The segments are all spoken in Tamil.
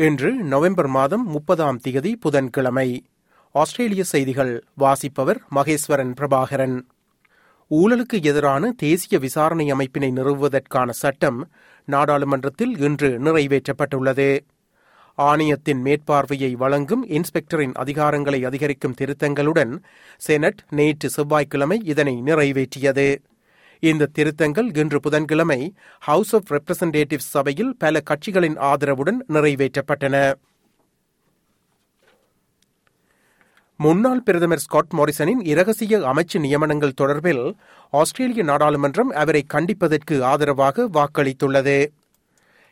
இன்று நவம்பர் மாதம் முப்பதாம் திகதி புதன்கிழமை. ஆஸ்திரேலிய செய்திகள் வாசிப்பவர் மகேஸ்வரன் பிரபாகரன். ஊழலுக்கு எதிரான தேசிய விசாரணை அமைப்பினை நிறுவுவதற்கான சட்டம் நாடாளுமன்றத்தில் இன்று நிறைவேற்றப்பட்டுள்ளது. ஆணையத்தின் மேற்பார்வையை வழங்கும் இன்ஸ்பெக்டரின் அதிகாரங்களை அதிகரிக்கும் திருத்தங்களுடன் செனட் நேற்று செவ்வாய்க்கிழமை இதனை நிறைவேற்றியது. இந்த திருத்தங்கள் இன்று புதன்கிழமை ஹவுஸ் ஆஃப் ரெப்ரசன்டேட்டிவ் சபையில் பல கட்சிகளின் ஆதரவுடன் நிறைவேற்றப்பட்டன. முன்னாள் பிரதமர் ஸ்காட் மாரிசனின் இரகசிய அமைச்சு நியமனங்கள் தொடர்பில் ஆஸ்திரேலிய நாடாளுமன்றம் அவரை கண்டிப்பதற்கு ஆதரவாக வாக்களித்துள்ளது.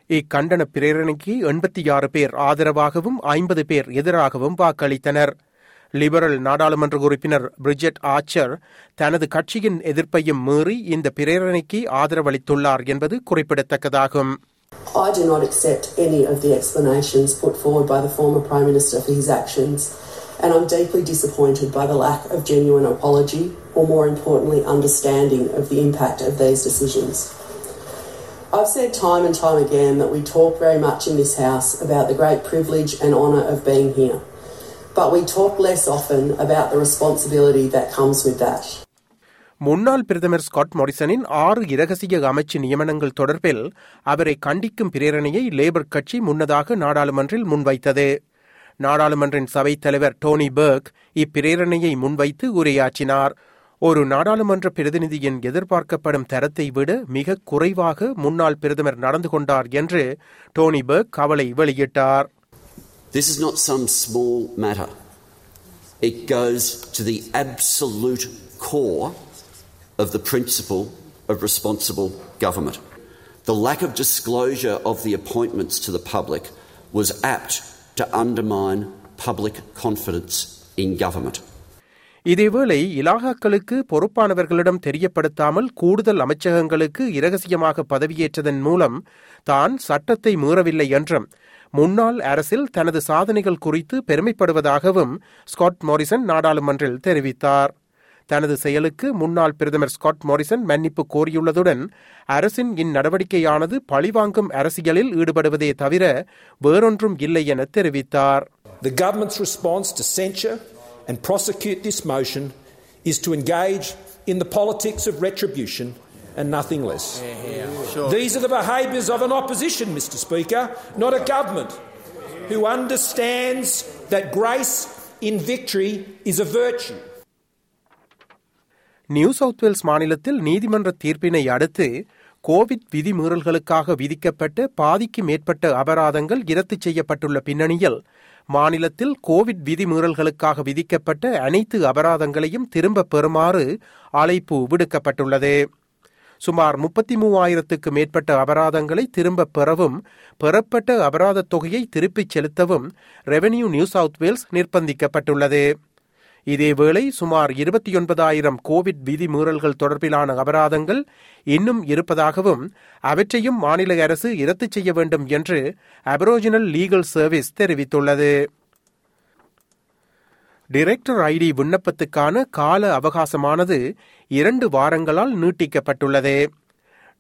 இக்கண்டன பிரேரணைக்கு எண்பத்தி ஆறு பேர் ஆதரவாகவும் ஐம்பது பேர் எதிராகவும் வாக்களித்தனர். லிபரல் நாடாளுமன்ற உறுப்பினர் பிரிஜெட் ஆச்சர் தனது கட்சியின் எதிர்ப்பையும் மீறி இந்த பிரேரணைக்கு ஆதரவளித்துள்ளார் என்பது குறிப்பிடத்தக்கதாகும் I do not accept any of the explanations put forward by the former Prime Minister for his actions, and I'm deeply disappointed by the lack of genuine apology, or more importantly, understanding of the impact of these decisions. I've said time and time again that we talk very much in this House about the great privilege and honour of being here, But we talk less often about the responsibility that comes with that. முன்னாள் பிரதமர் ஸ்காட் மாரிசனின் ஆறு இரகசிய அமைச்சு நியமனங்கள் தொடர்பில் அவரை கண்டிக்கும் பிரேரணையை லேபர் கட்சி முன்னதாக நாடாளுமன்றில் முன்வைத்தது. நாடாளுமன்றின் சபைத் தலைவர் டோனி பர்க் இப்பிரேரணையை முன்வைத்து உரையாற்றினார். ஒரு நாடாளுமன்ற பிரதிநிதியின் எதிர்பார்க்கப்படும் தரத்தை விட மிக குறைவாக முன்னாள் பிரதமர் நடந்து கொண்டார் என்று டோனி பர்க் கவலை வெளியிட்டார். This is not some small matter. It goes to the absolute core of the principle of responsible government. The lack of disclosure of the appointments to the public was apt to undermine public confidence in government. இதேவேளை இலாகாக்களுக்கு பொறுப்பானவர்களிடம் தெரியப்படுத்தாமல் கூடுதல் அமைச்சகங்களுக்கு இரகசியமாக பதவியேற்றதன் மூலம் தான் சட்டத்தை மீறவில்லை என்றும் முன்னாள் அரசில் தனது சாதனைகள் குறித்து பெருமைப்படுவதாகவும் ஸ்காட் மாரிசன் நாடாளுமன்றில் தெரிவித்தார். தனது செயலுக்கு முன்னாள் பிரதமர் ஸ்காட் மாரிசன் மன்னிப்பு கோரியுள்ளதுடன் அரசின் இந்நடவடிக்கையானது பழிவாங்கும் அரசியலில் ஈடுபடுவதே தவிர வேறொன்றும் இல்லை என தெரிவித்தார். The government's response to censure and prosecute this motion is to engage in the politics of retribution and nothing less. These are the behaviours of an opposition, Mr. Speaker, not a government who understands that grace in victory is a virtue. New South Wales மாநிலத்தில் நீதிமன்ற தீர்ப்பினை அடுத்து கோவிட் விதிமீறல்களுக்காக விதிக்கப்பட்ட பாதிக்கு மேற்பட்ட அபராதங்கள் இரத்து செய்யப்பட்டுள்ள பின்னணியில் மாநிலத்தில் கோவிட் விதிமீறல்களுக்காக விதிக்கப்பட்ட அனைத்து அபராதங்களையும் திரும்பப் பெறுமாறு அழைப்பு விடுக்கப்பட்டுள்ளது. சுமார் முப்பத்தி மூவாயிரத்துக்கு மேற்பட்ட அபராதங்களை திரும்பப் பெறவும் பெறப்பட்ட அபராதத் தொகையை திருப்பிச் செலுத்தவும் ரெவென்யூ நியூ சவுத் வேல்ஸ் நிர்பந்திக்கப்பட்டுள்ளது இதேவேளை சுமார் இருபத்தி ஒன்பதாயிரம் கோவிட் விதிமீறல்கள் தொடர்பிலான அபராதங்கள் இன்னும் இருப்பதாகவும் அவற்றையும் மாநில அரசு இரத்து செய்ய வேண்டும் என்று அபரோஜினல் லீகல் சர்வீஸ் தெரிவித்துள்ளது. டிரெக்டர் ஐடி விண்ணப்பத்துக்கான கால அவகாசமானது இரண்டு வாரங்களால் நீட்டிக்கப்பட்டுள்ளது.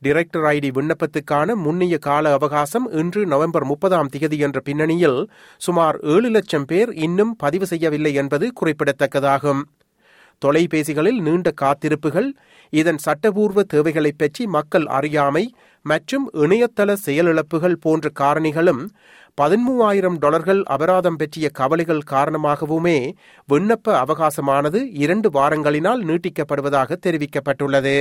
டிரெக்டர் ஐடி விண்ணப்பத்துக்கான முன்னிய கால அவகாசம் இன்று நவம்பர் முப்பதாம் தேதி என்ற பின்னணியில் சுமார் ஏழு லட்சம் பேர் இன்னும் பதிவு செய்யவில்லை என்பது குறிப்பிடத்தக்கதாகும். தொலைபேசிகளில் நீண்ட காத்திருப்புகள் இதன் சட்டபூர்வ தேவைகளை பற்றி மக்கள் அறியாமை மற்றும் இணையதள செயலிழப்புகள் போன்ற காரணிகளும் பதிமூவாயிரம் டாலர்கள் அபராதம் பற்றிய கவலைகள் காரணமாகவுமே விண்ணப்ப அவகாசமானது இரண்டு வாரங்களினால் நீட்டிக்கப்படுவதாக தெரிவிக்கப்பட்டுள்ளது.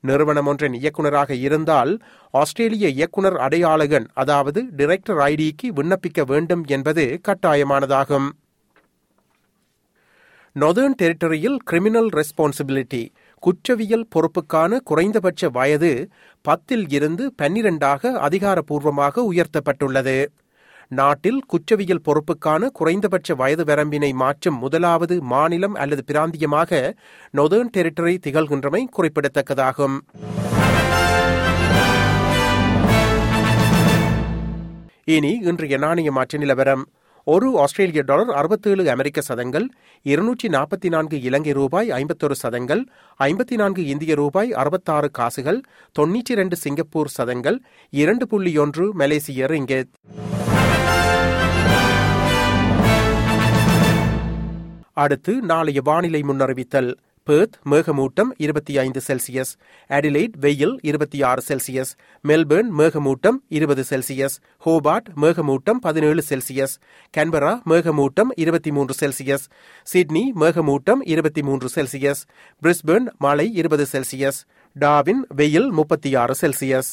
நிறுவனம் ஒன்றின் இயக்குநராக இருந்தால் ஆஸ்திரேலிய இயக்குனர் அடையாளகன் அதாவது டிரெக்டர் ஐடிக்கு விண்ணப்பிக்க வேண்டும் என்பது கட்டாயமானதாகும். நொதர்ன் டெரிட்டரியில் கிரிமினல் ரெஸ்பான்சிபிலிட்டி குற்றவியல் பொறுப்புக்கான குறைந்தபட்ச வயது பத்தில் இருந்து பன்னிரண்டாக அதிகாரப்பூர்வமாக உயர்த்தப்பட்டுள்ளது. நாட்டில் குற்றவியல் பொறுப்புக்கான குறைந்தபட்ச வயது வரம்பினை மாற்றும் முதலாவது மாநிலம் அல்லது பிராந்தியமாக நொதர்ன் டெரிட்டரி திகழ்கின்றமை குறிப்பிடத்தக்கதாகும். இனி இன்றைய நாணய மாற்ற நிலவரம். ஒரு ஆஸ்திரேலிய டாலர் அறுபத்தேழு அமெரிக்க சதங்கள் இருநூற்றி நாற்பத்தி நான்கு இலங்கை ரூபாய் ஐம்பத்தொரு சதங்கள் ஐம்பத்தி நான்கு இந்திய ரூபாய் அறுபத்தாறு காசுகள் தொன்னூற்றி இரண்டு சிங்கப்பூர் சதங்கள் இரண்டு புள்ளி ஒன்று மலேசிய இங்கே அடுத்து நாளைய வானிலை முன்னறிவித்தல். பேர்த் மேகமூட்டம் இருபத்தி ஐந்து செல்சியஸ். அடிலைட் வெயில் இருபத்தி ஆறு செல்சியஸ். மெல்பர்ன் மேகமூட்டம் இருபது செல்சியஸ். ஹோபார்ட் மேகமூட்டம் பதினேழு செல்சியஸ். கன்பரா மேகமூட்டம் இருபத்தி மூன்று செல்சியஸ். சிட்னி மேகமூட்டம் இருபத்தி மூன்று செல்சியஸ். பிரிஸ்பர்ன் மழை இருபது செல்சியஸ். டாவின் வெயில் முப்பத்தி ஆறு செல்சியஸ்.